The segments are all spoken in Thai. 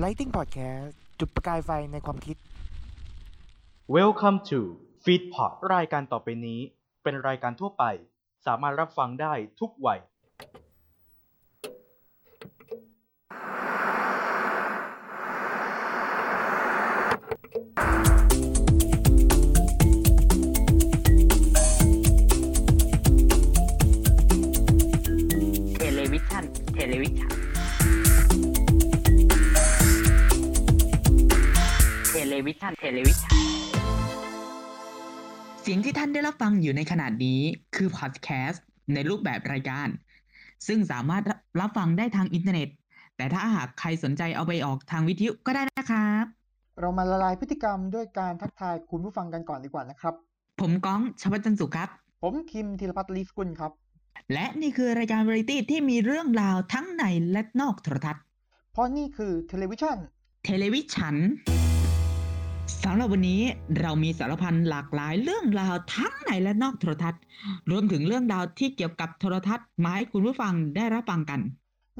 Lighting Podcast จุดประกายไฟในความคิด Welcome to Feed Pod รายการต่อไปนี้ เป็นรายการทั่วไป สามารถรับฟังได้ทุกวัย วิชันเทเลวิธฉันเสียงที่ท่านได้รับฟังอยู่ในขณะนี้คือพอดแคสต์ในรูปแบบรายการ ซึ่งสามารถรับฟังได้ทางอินเทอร์เน็ต แต่ถ้าหากใครสนใจเอาไปออกทางวิทยุก็ได้นะครับ เรามาละลายพฤติกรรมด้วยการทักทายคุณผู้ฟังกันก่อนดีกว่านะครับ ผมก้องชวัชจันทร์สุขครับ ผมคิมธีรพัฒน์ลีสกุลครับ และนี่คือรายการวาไรตี้ที่มีเรื่องราวทั้งในและนอกโทรทัศน์ เพราะนี่คือเทเลวิชันเทเลวิธฉัน สำหรับวันนี้เรามีสารพันหลากหลายเรื่องราวทั้งในและนอกโทรทัศน์ รวมถึงเรื่องราวที่เกี่ยวกับโทรทัศน์มาให้คุณผู้ฟังได้รับฟังกัน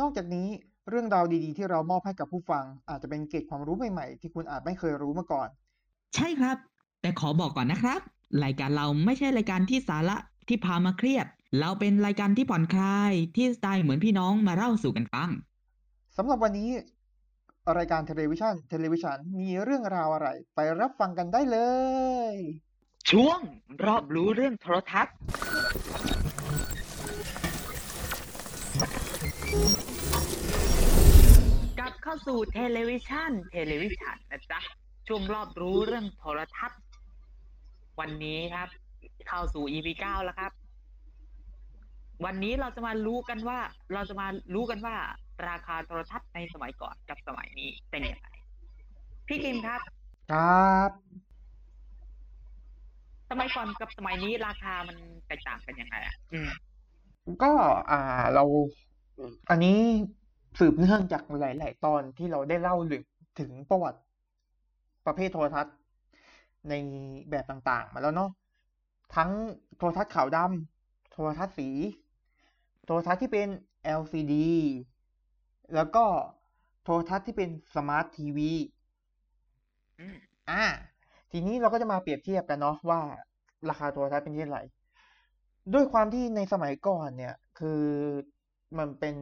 นอกจากนี้เรื่องราวดีๆ ที่เรามอบให้กับผู้ฟัง อาจจะเป็นเกร็ดความรู้ใหม่ๆ ที่คุณอาจไม่เคยรู้มาก่อน ใช่ครับ แต่ขอบอกก่อนนะครับ รายการเราไม่ใช่รายการที่สาระที่พามาเครียด เราเป็นรายการที่ผ่อนคลายที่สไตล์เหมือนพี่น้องมาเล่าสู่กันฟังสำหรับวันนี้ รายการเทเลวิชันเทเลวิธฉันมีเรื่องราวอะไร ไปรับฟังกันได้เลย ช่วงรอบรู้เรื่องโทรทัศน์กลับเข้าสู่เทเลวิชันเทเลวิธฉันนะจ๊ะ ช่วงรอบรู้เรื่องโทรทัศน์ วันนี้ครับ เข้าสู่ EP เก้าแล้วครับ วันนี้เราจะมารู้กันว่า เราจะมารู้กันว่า ราคาโทรทัศน์ในสมัยก่อนกับสมัยนี้เป็นยังไงพี่กิมครับ ครับสมัยก่อนกับสมัยนี้ราคามันแตกต่างกันยังไงอะอืมก็อ่าเรา อันนี้สืบเนื่องจากหลาย ๆ ตอนที่เราได้เล่าถึงประวัติประเภทโทรทัศน์ในแบบต่างๆ มาแล้วเนาะทั้งโทรทัศน์ขาวดำโทรทัศน์สี โทรทัศน์ที่เป็น LCD แล้วก็โทรทัศน์ที่เป็นสมาร์ททีวีอืมอ่า ทีนี้เราก็จะมาเปรียบเทียบกันเนาะว่า ราคาโทรทัศน์เป็นเช่นไรด้วยความที่ในสมัยก่อนเนี่ย คือมันเป็น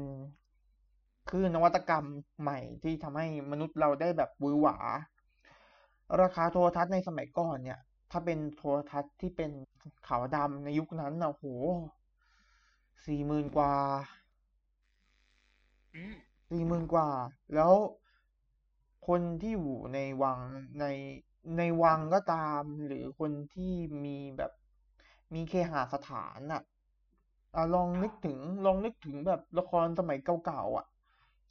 คือนวัตกรรมใหม่ที่ทำให้มนุษย์เราได้แบบหวือหวา ราคาโทรทัศน์ในสมัยก่อนเนี่ย ถ้าเป็นโทรทัศน์ที่เป็นขาวดำในยุคนั้นนะโหสี่หมื่นกว่าอืม สี่หมื่นกว่า แล้วคนที่อยู่ในวังในในวังก็ตาม หรือคนที่มีแบบมีเคหสถานอะอะลองนึกถึงลองนึกถึงแบบละครสมัยเก่าๆอะ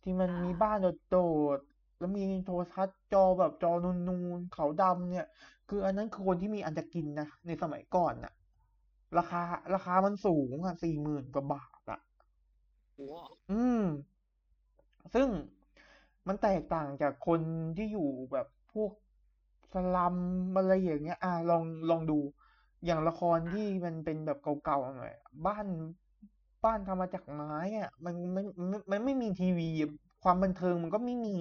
ที่มันมีบ้านโดดๆแล้วมีโทรทัศน์จอแบบจอนูนๆขาวดำเนี่ย คืออันนั้นคือคนที่มีอันจะกินนะในสมัยก่อนน่ะ ราคาราคามันสูงอะสี่หมื่นกว่าบาทอะโอ้อืม ซึ่งมันแตกต่างจากคนที่อยู่แบบพวกสลัมอะไรอย่างเงี้ย อะลองลองดูอย่างละครที่มันเป็นแบบเก่าๆหน่อยอะบ้านบ้านทำมาจากไม้อะมันมันมันมันไม่มีทีวี ความบันเทิงมันก็ไม่มี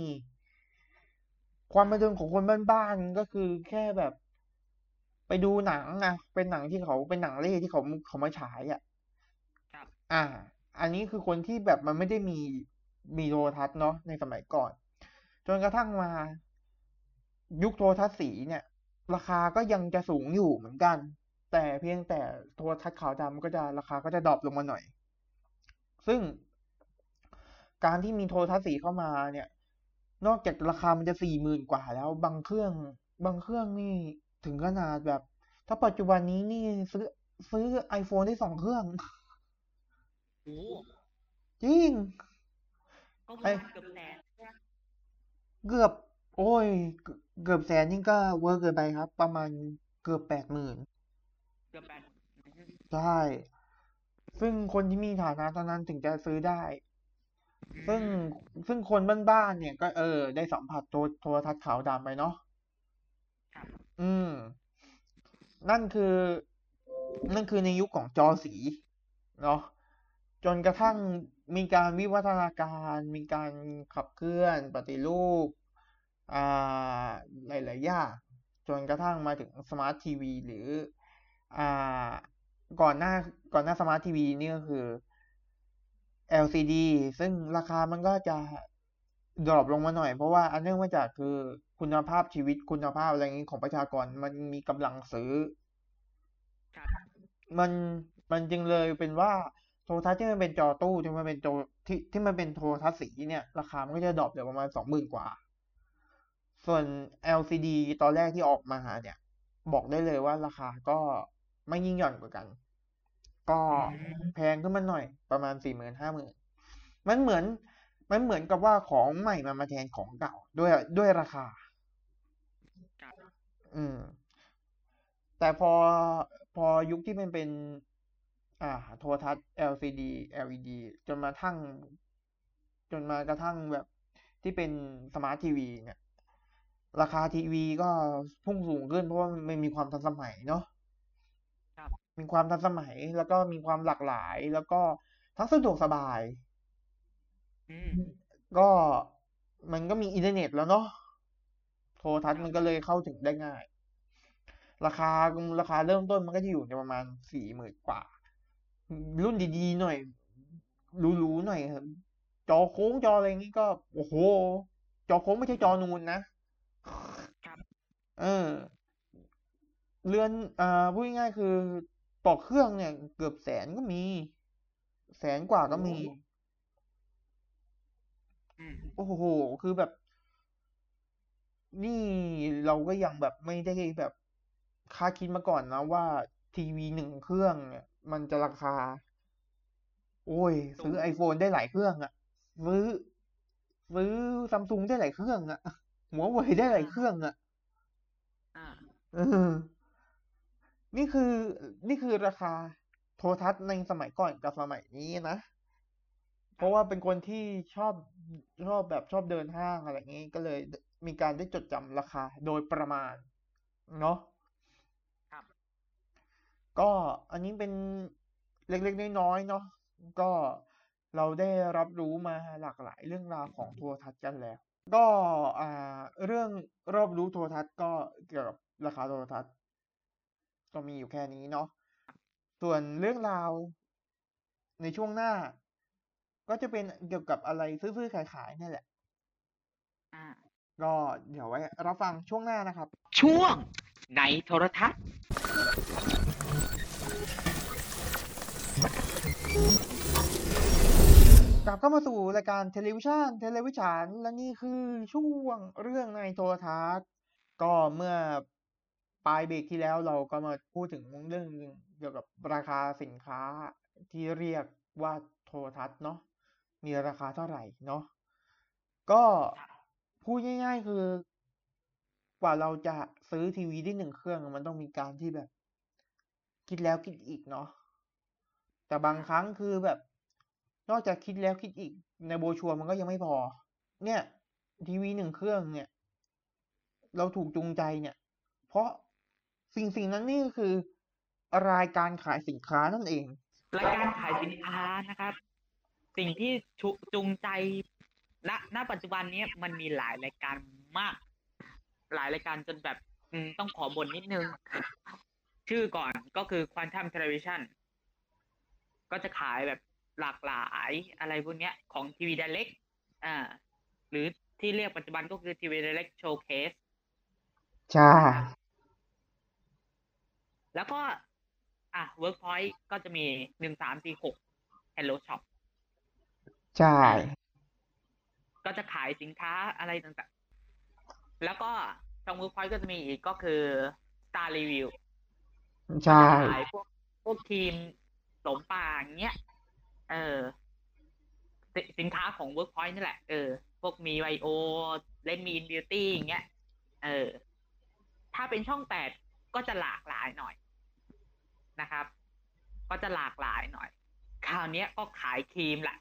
ความบันเทิงของคนบ้านๆก็คือแค่แบบ ไปดูหนังอะเป็นหนังที่เขาเป็นหนังเล่ที่เขาเขามาฉายอะครับอ่า อันนี้คือคนที่แบบมันไม่ได้มี มีโทรทัศน์เนาะในสมัยก่อน จนกระทั่งมา ยุคโทรทัศน์สีเนี่ย ราคาก็ยังจะสูงอยู่เหมือนกัน แต่เพียงแต่โทรทัศน์ขาวดำก็จะราคาก็จะดรอปลงมาหน่อย ซึ่ง การที่มีโทรทัศน์สีเข้ามาเนี่ย นอกจากราคามันจะสี่หมื่นกว่าแล้ว บางเครื่อง บางเครื่องนี่ถึงขนาดแบบ ถ้าปัจจุบันนี้นี่ซื้อซื้อ iPhone ได้สองเครื่องโหจริง ก็ประมาณเกือบแสนใช่ไหมเกือบ โอ้ยเกือบเกือบแสนนี่ก็เวอร์เกินไปครับ ประมาณเกือบแปดหมื่นเกือบแปดใช่ซึ่งคนที่มีฐานะตอนนั้นถึงจะซื้อได้ ซึ่งซึ่งคนบ้านๆเนี่ย ก็เออ ได้สัมผัสโทรโทรทัศน์ขาวดำไปเนาะครับอืม นั่นคือ นั่นคือในยุคของจอสี เนาะจนกระทั่ง มีการวิวัฒนาการ มีการขับเคลื่อนปฏิรูปอ่าหลาย ๆ อย่างจนกระทั่งมาถึงสมาร์ททีวีหรืออ่าก่อนหน้าก่อนหน้าสมาร์ททีวีนี่ก็คือ LCD ซึ่งราคามันก็จะ drop ลงมาหน่อย เพราะว่าอันเนื่องมาจากคือคุณภาพชีวิตคุณภาพอะไรอย่างนี้ของประชากรมันมีกำลังซื้อครับมันมันจึงเลยเป็นว่า โทรทัศน์ที่มันเป็นจอตู้ที่มันเป็นจอที่ที่มันเป็นโทรทัศน์สีเนี่ย ราคามันก็จะดรอปเหลือประมาณสองหมื่นกว่า ส่วน LCD ตอนแรกที่ออกมาเนี่ย บอกได้เลยว่าราคาก็ไม่ยิ่งหย่อนกว่ากัน ก็แพงขึ้นมาหน่อยประมาณสี่หมื่นห้าหมื่นมันเหมือน มันเหมือนกับว่าของใหม่มามาแทนของเก่าด้วยด้วยราคาครับอืม แต่พอพอยุคที่มันเป็น อ่า โทรทัศน์ LCD LED จนมาทั้ง จนมากระทั่งแบบที่เป็นสมาร์ททีวีเนี่ย ราคาทีวีก็พุ่งสูงขึ้นเพราะว่ามันมีความทันสมัยเนาะครับมีความทันสมัยแล้วก็มีความหลากหลาย แล้วก็ทั้งสะดวกสบายอืมก็มันก็มีอินเทอร์เน็ตแล้วเนาะโทรทัศน์มันก็เลยเข้าถึงได้ง่าย ราคาราคาเริ่มต้นมันก็จะอยู่ในประมาณสี่หมื่นกว่า รุ่นดีๆหน่อยหรูๆหน่อยครับจอโค้งจออะไรอย่างนี้ก็ โอ้โห จอโค้งไม่ใช่จอนูนนะครับเออ เรือนอ่าพูดง่ายๆคือต่อเครื่องเนี่ย เกือบแสนก็มี แสนกว่าก็มีอืมโอ้โห คือแบบ นี่เราก็ยังแบบไม่ได้แบบคาดคิดมาก่อนนะว่าทีวีหนึ่งเครื่องเนี่ย มันจะราคา โอ้ย ซื้อ iPhone ได้หลายเครื่องอะซื้อ ซื้อซัมซุงได้หลายเครื่องอะหัวเว่ยได้หลายเครื่องอะอ่าเออนี่คือ นี่คือราคาโทรทัศน์ในสมัยก่อนกับสมัยนี้นะ เพราะว่าเป็นคนที่ชอบชอบแบบชอบเดินห้างอะไรอย่างนี้ก็เลยมีการได้จดจำราคาโดยประมาณ เนาะครับ ก็อันนี้เป็นเล็กๆน้อยๆเนาะก็เราได้รับรู้มาหลากหลายเรื่องราวของโทรทัศน์กันแล้ว ก็อ่าเรื่องรอบรู้โทรทัศน์ก็เกี่ยวกับราคาโทรทัศน์ ก็มีอยู่แค่นี้เนาะส่วนเรื่องราวในช่วงหน้า ก็จะเป็นเกี่ยวกับอะไรซื้อๆขายๆนี่แหละอ่าก็เดี๋ยวไว้รับฟังช่วงหน้านะครับ ช่วงในโทรทัศน์ กลับเข้ามาสู่รายการเทเลวิชันเทเลวิธฉันและนี่คือช่วงเรื่องในโทรทัศน์ ก็เมื่อปลายเบรกที่แล้วเราก็มาพูดถึงเรื่องเกี่ยวกับราคาสินค้าที่เรียกว่าโทรทัศน์เนาะมีราคาเท่าไหร่เนาะก็พูดง่าย ๆ คือกว่าเราจะซื้อทีวีได้หนึ่งเครื่องมันต้องมีการที่แบบ คิดแล้วคิดอีกเนาะ แต่บางครั้งคือแบบ นอกจากคิดแล้วคิดอีกในโบชัวมันก็ยังไม่พอ เนี่ยทีวีหนึ่งเครื่องเนี่ย เราถูกจูงใจเนี่ย เพราะสิ่งสิ่งนั้นนี่ก็คือ รายการขายสินค้านั่นเอง รายการขายสินค้านะครับ สิ่งที่จูงใจณณปัจจุบันนี้มันมีหลายรายการมาก หลายรายการจนแบบต้องขอบ่นนิดนึง ชื่อก่อนก็คือ Quantum Television ก็จะขายแบบหลากหลายอะไรพวกเนี้ยของทีวี Direct อ่า หรือที่เรียกปัจจุบันก็คือทีวี Direct Showcase ใช่ แล้วก็อะ Workpoint ก็จะมีหนึ่งสามสี่หก Hello Shop ใช่ ก็จะขายสินค้าอะไรต่างๆ แล้วก็ช่อง Workpoint ก็จะมีอีกก็คือ Star Review ใช่ ขายพวกพวกทีม สมป่าอย่างเงี้ย เออสิสินค้าของ Workpoint นี่แหละ เออ พวกมีไวโอเลนมีนบิวตี้อย่างเงี้ย เออ ถ้าเป็นช่องแปดก็จะหลากหลายหน่อยนะครับ ก็จะหลากหลายหน่อย คราวนี้ยก็ขายครีมแหละ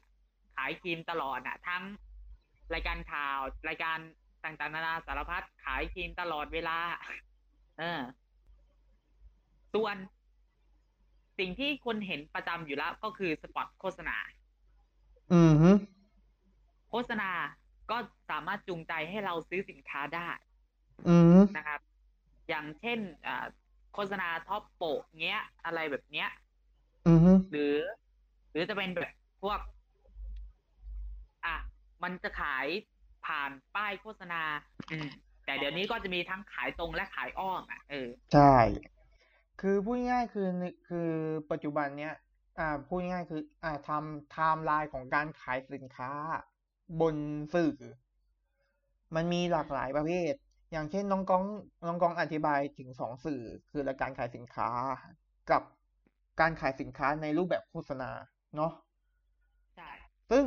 ขายครีมตลอดอะทั้งรายการข่าวรายการต่างๆนานาสารพัดขายครีมตลอดเวลา เออ ส่วน สิ่งที่คนเห็นประจำอยู่แล้วก็คือสปอตโฆษณา อือฮึโฆษณาก็สามารถจูงใจให้เราซื้อสินค้าได้ อืมนะครับ อย่างเช่นอ่าโฆษณาท็อปโปะเงี้ย อะไรแบบเนี้ย อืมหรือ หรือจะเป็นแบบพวก อะ มันจะขายผ่านป้ายโฆษณา อืมแต่เดี๋ยวนี้ก็จะมีทั้งขายตรงและขายอ้อมอะเออ ใช่ คือพูดง่ายๆคือในคือปัจจุบันเนี้ยอ่าพูดง่ายๆคืออ่าทำไทม์ไลน์ของการขายสินค้า บนสื่อ มันมีหลากหลายประเภท อย่างเช่นน้องก้องน้องก้องอธิบายถึงสองสื่อ คือรายการขายสินค้ากับการขายสินค้าในรูปแบบโฆษณาเนาะใช่ซึ่ง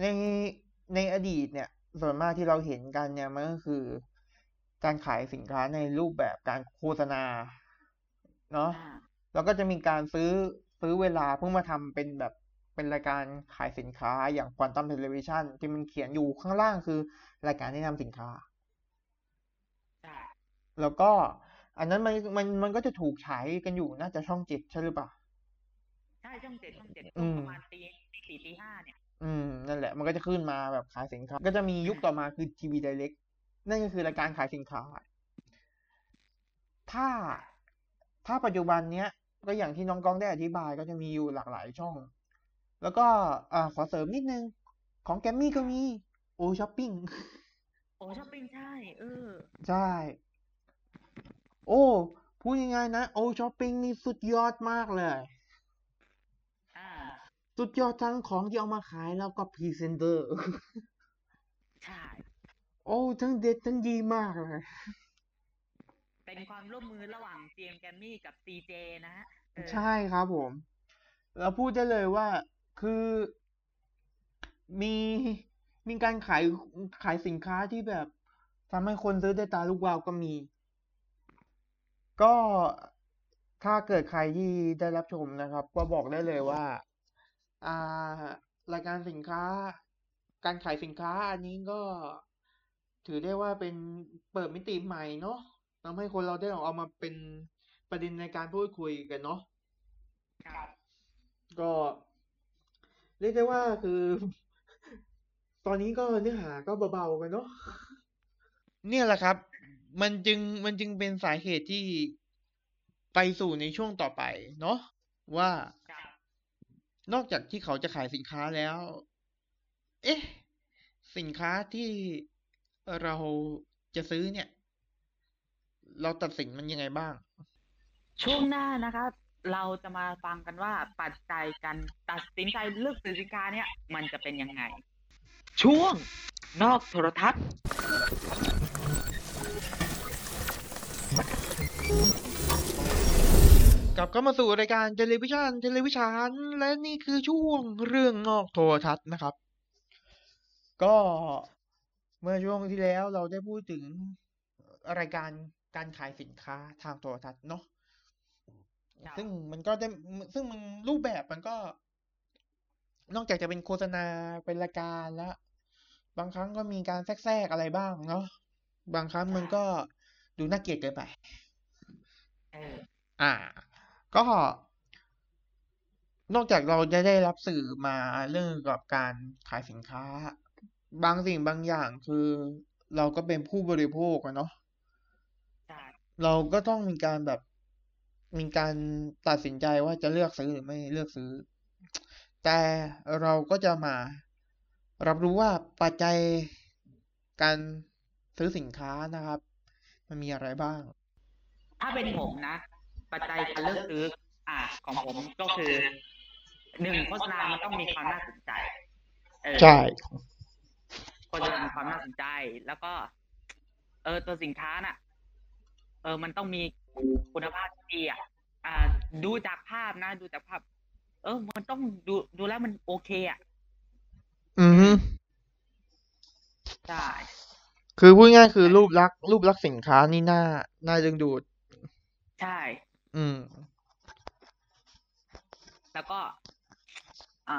ในในอดีตเนี่ย ส่วนมากที่เราเห็นกันเนี่ยมันก็คือ การขายสินค้าในรูปแบบการโฆษณา เนาะอ่าแล้วก็จะมีการซื้อซื้อเวลาเพื่อมาทำเป็นแบบเป็นรายการขายสินค้าอย่าง Quantum Television ที่มันเขียนอยู่ข้างล่างคือ รายการแนะนำสินค้าใช่แล้วก็อันนั้นมันมันมันก็จะถูกฉายกันอยู่น่าจะช่องเจ็ดใช่หรือเปล่าใช่ช่องเจ็ดช่องเจ็ดอืช่วงมประมาณตีตีสี่ตีห้าเนี่ย อืมนั่นแหละมันก็จะขึ้นมาแบบขายสินค้า ก็จะมียุคต่อมาคือ TV Direct นั่นก็คือรายการขายสินค้า ถ้า ถ้าปัจจุบันเนี้ยก็อย่างที่น้องก้องได้อธิบายก็จะมีอยู่หลากหลายช่อง แล้วก็อ่าขอเสริมนิดนึง ของแกรมมี่ก็มี O Shopping O Shopping ใช่เออใช่ โอ้พูดง่ายๆนะ O Shopping นี่สุดยอดมากเลยอ่าสุดยอดทั้งของที่เอามาขายแล้วก็พรีเซนเตอร์ ใช่ โอ้ ทั้งเด็ดทั้งดีมากเลย เป็นความร่วมมือระหว่าง GM g r a m m y กับ CJ นะฮะใช่ครับผม เราพูดได้เลยว่าคือมีมีการขายขายสินค้าที่แบบทำให้คนซื้อได้ตาลูกวาวก็มี ก็ถ้าเกิดใครที่ได้รับชมนะครับ ก็บอกได้เลยว่า อ่ารายการสินค้า การขายสินค้าอันนี้ก็ถือได้ว่าเป็นเปิดมิติใหม่เนาะ ทำให้คนเราได้ลองเอามาเป็นประเด็นในการพูดคุยกันเนาะครับก็เรียกได้ว่าคือ ตอนนี้ก็เนื้อหาก็เบาๆกันเนาะเนี่ยแหละครับ มันจึงมันจึงเป็นสาเหตุที่ไปสู่ในช่วงต่อไป เนาะว่าครับนอกจากที่เขาจะขายสินค้าแล้ว เอ๊ะ สินค้าที่เราจะซื้อเนี่ย เราตัดสินมันยังไงบ้าง ช่วงหน้านะครับเราจะมาฟังกันว่าปัจจัยการตัดสินใจเลือกซื้อสินค้าเนี่ย มันจะเป็นยังไง ช่วง นอกโทรทัศน์ กลับเข้ามาสู่รายการเทเลวิชันเทเลวิธฉันและนี่คือช่วงเรื่องนอกโทรทัศน์นะครับ ก็เมื่อช่วงที่แล้วเราได้พูดถึงรายการ การขายสินค้าทางโทรทัศน์เนาะครับซึ่งมันก็ได้ซึ่งมันรูปแบบมันก็ นอกจากจะเป็นโฆษณาเป็นรายการแล้ว บางครั้งก็มีการแทรกๆอะไรบ้างเนาะบางครั้งมันก็ดูน่าเกลียดเกินไปเอออ่า ก็ นอกจากเราจะได้รับสื่อมาเรื่องเกี่ยวกับการขายสินค้า บางสิ่งบางอย่างคือ เราก็เป็นผู้บริโภคอะเนาะใช่ เราก็ต้องมีการแบบ มีการตัดสินใจว่าจะเลือกซื้อหรือไม่เลือกซื้อ แต่เราก็จะมา รับรู้ว่าปัจจัยการซื้อสินค้านะครับ มันมีอะไรบ้าง ถ้าเป็นผมนะ ปัจจัยการเลือกซื้อ อ่า ของผมก็คือหนึ่งโฆษณามันต้องมีความน่าสนใจเออใช่โฆษณามีความน่าสนใจ แล้วก็ เออตัวสินค้าน่ะ เออมันต้องมีคุณภาพที่ดีอะอ่า ดูจากภาพนะ ดูจากภาพ เออ มันต้องดูดูแล้วมันโอเคอะ อือฮึใช่คือพูดง่ายๆคือรูปลักษณ์รูปลักษณ์สินค้านี่น่าน่าดึงดูด ใช่ อืม แล้วก็อ่า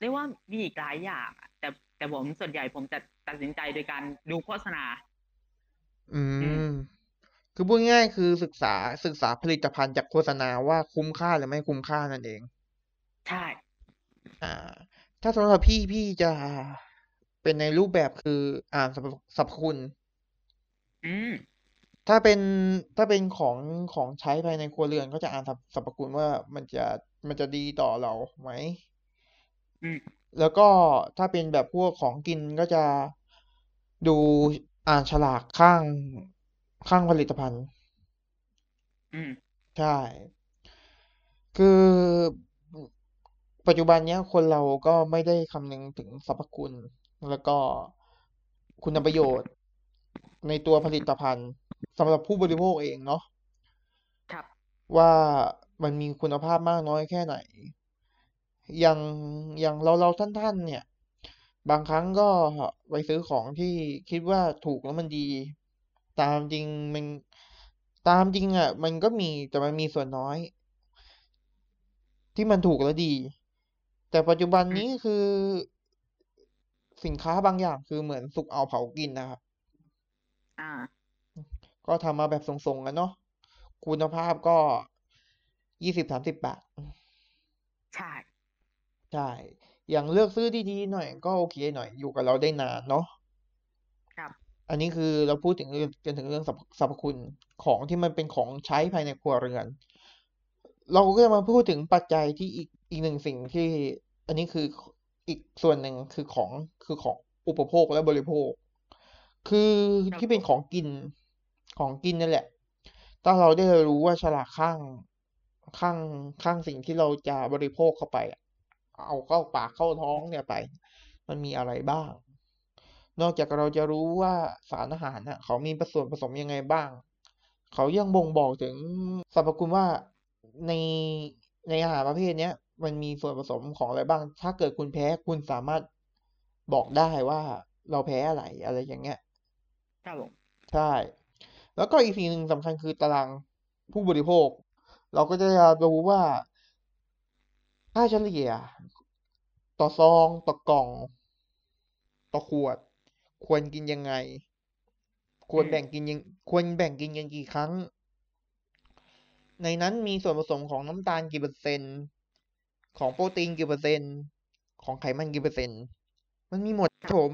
เรียกว่ามีอีกหลายอย่างอะแต่แต่ผมส่วนใหญ่ผมจะตัดสินใจโดยการดูโฆษณา อือืม คือพูดง่ายๆคือศึกษาศึกษาผลิตภัณฑ์จากโฆษณาว่าคุ้มค่าหรือไม่คุ้มค่านั่นเอง ใช่ อ่า ถ้าสำหรับพี่พี่จะเป็นในรูปแบบคืออ่านสรรพสรรพคุณ อืม ถ้าเป็นถ้าเป็นของของใช้ภายในครัวเรือนก็จะอ่านสรรพสรรพคุณว่ามันจะมันจะดีต่อเราไหม อืม แล้วก็ถ้าเป็นแบบพวกของกินก็จะดูอ่านฉลากข้าง ข้างผลิตภัณฑ์ อืม ใช่ คือปัจจุบันเนี้ย คนเราก็ไม่ได้คำนึงถึงสรรพคุณ แล้วก็คุณประโยชน์ ในตัวผลิตภัณฑ์สำหรับผู้บริโภคเองเนาะครับ ว่ามันมีคุณภาพมากน้อยแค่ไหน อย่างอย่างเราเราท่านๆเนี่ย บางครั้งก็ไปซื้อของที่คิดว่าถูกแล้วมันดี ตามจริงมันตามจริงอะ มันก็มีแต่มันมีส่วนน้อย ที่มันถูกและดี แต่ปัจจุบันนี้คือสินค้าบางอย่างคือเหมือนสุกเอาเผากินนะครับอ่า ก็ทำมาแบบทรงๆกันเนาะคุณภาพก็ยี่สิบสามสิบบาทใช่ใช่อย่างเลือกซื้อดีๆหน่อยก็โอเคหน่อยอยู่กับเราได้นานเนาะครับ อันนี้คือเราพูดถึงกันถึงเรื่องสรรพพคุณของที่มันเป็นของใช้ภายในครัวเรือน เราก็จะมาพูดถึงปัจจัยที่อีกอีกหนึ่งสิ่งที่อันนี้คืออีกส่วนหนึ่งคือของคือของอุปโภคและบริโภค คือที่เป็นของกินของกินนั่นแหละ ถ้าเราได้รู้ว่าฉลากข้างข้างข้างสิ่งที่เราจะบริโภคเข้าไป เอาเข้าปากเข้าท้องเนี่ยไป มันมีอะไรบ้าง นอกจากเราจะรู้ว่าสารอาหารน่ะเขามีส่วนผสมยังไงบ้าง เขายังบ่งบอกถึงสรรพคุณว่าในในอาหารประเภทเนี้ยมันมีส่วนผสมของอะไรบ้าง ถ้าเกิดคุณแพ้คุณสามารถบอกได้ว่าเราแพ้อะไรอะไรอย่างเงี้ยครับผมใช่ แล้วก็อีกสิ่งหนึ่งสำคัญคือตารางผู้บริโภค เราก็จะรู้ว่าค่าเฉลี่ย ต่อซอง ต่อกล่อง ต่อขวด ควรกินยังไง ควรแบ่งกินยังควรแบ่งกินกันกี่ครั้ง ในนั้นมีส่วนผสมของน้ำตาลกี่เปอร์เซ็นต์ ของโปรตีนกี่เปอร์เซ็นต์ ของไขมันกี่เปอร์เซ็นต์ มันมีหมดครับผม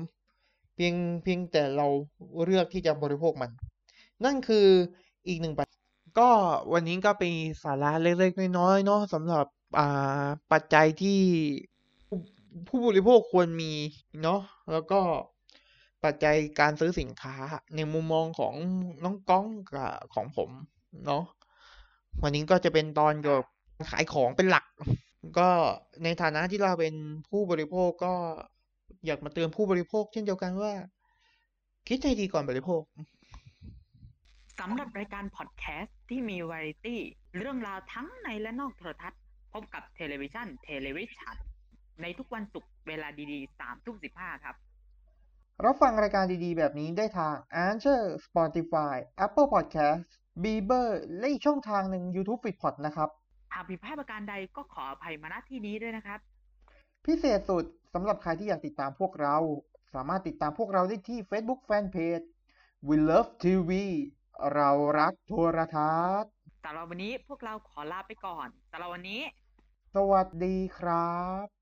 เพียงเพียงแต่เราเลือกที่จะบริโภคมัน นั่นคืออีกหนึ่งปัจก็วันนี้ก็เป็นสาระเล็กๆน้อยๆเนาะสำหรับอ่าปัจจัยที่ผู้ผู้บริโภคควรมีเนาะแล้วก็ ปัจจัยการซื้อสินค้าในมุมมองของน้องก้องกับของผมเนาะวันนี้ก็จะเป็นตอนเกี่ยวกับขายของเป็นหลัก ก็ในฐานะที่เราเป็นผู้บริโภคก็อยากมาเตือนผู้บริโภค เช่นเดียวกันว่า คิดให้ดีก่อนบริโภคสำหรับรายการพอดแคสต์ที่มีวาไรตี้เรื่องราวทั้งในและนอกโทรทัศน์ พบกับเทเลวิชั่นเทเลวิธฉันในทุกวันศุกร์เวลาดีๆสามทุ่มสิบห้าครับ รับฟังรายการดีๆ แบบนี้ได้ทาง Anchor Spotify Apple Podcast Breaker และอีกช่องทางหนึ่ง YouTube f e e d p o d นะครับหากผิดพลาดประการใดก็ขออภัยมาณที่นี้ด้วยนะครับ พิเศษสุดสำหรับใครที่อยากติดตามพวกเรา สามารถติดตามพวกเราได้ที่ Facebook Fanpage We Love TV เรารักโทรทัศน์สำหรับวันนี้พวกเราขอลาไปก่อนสำหรับวันนี้ สวัสดีครับ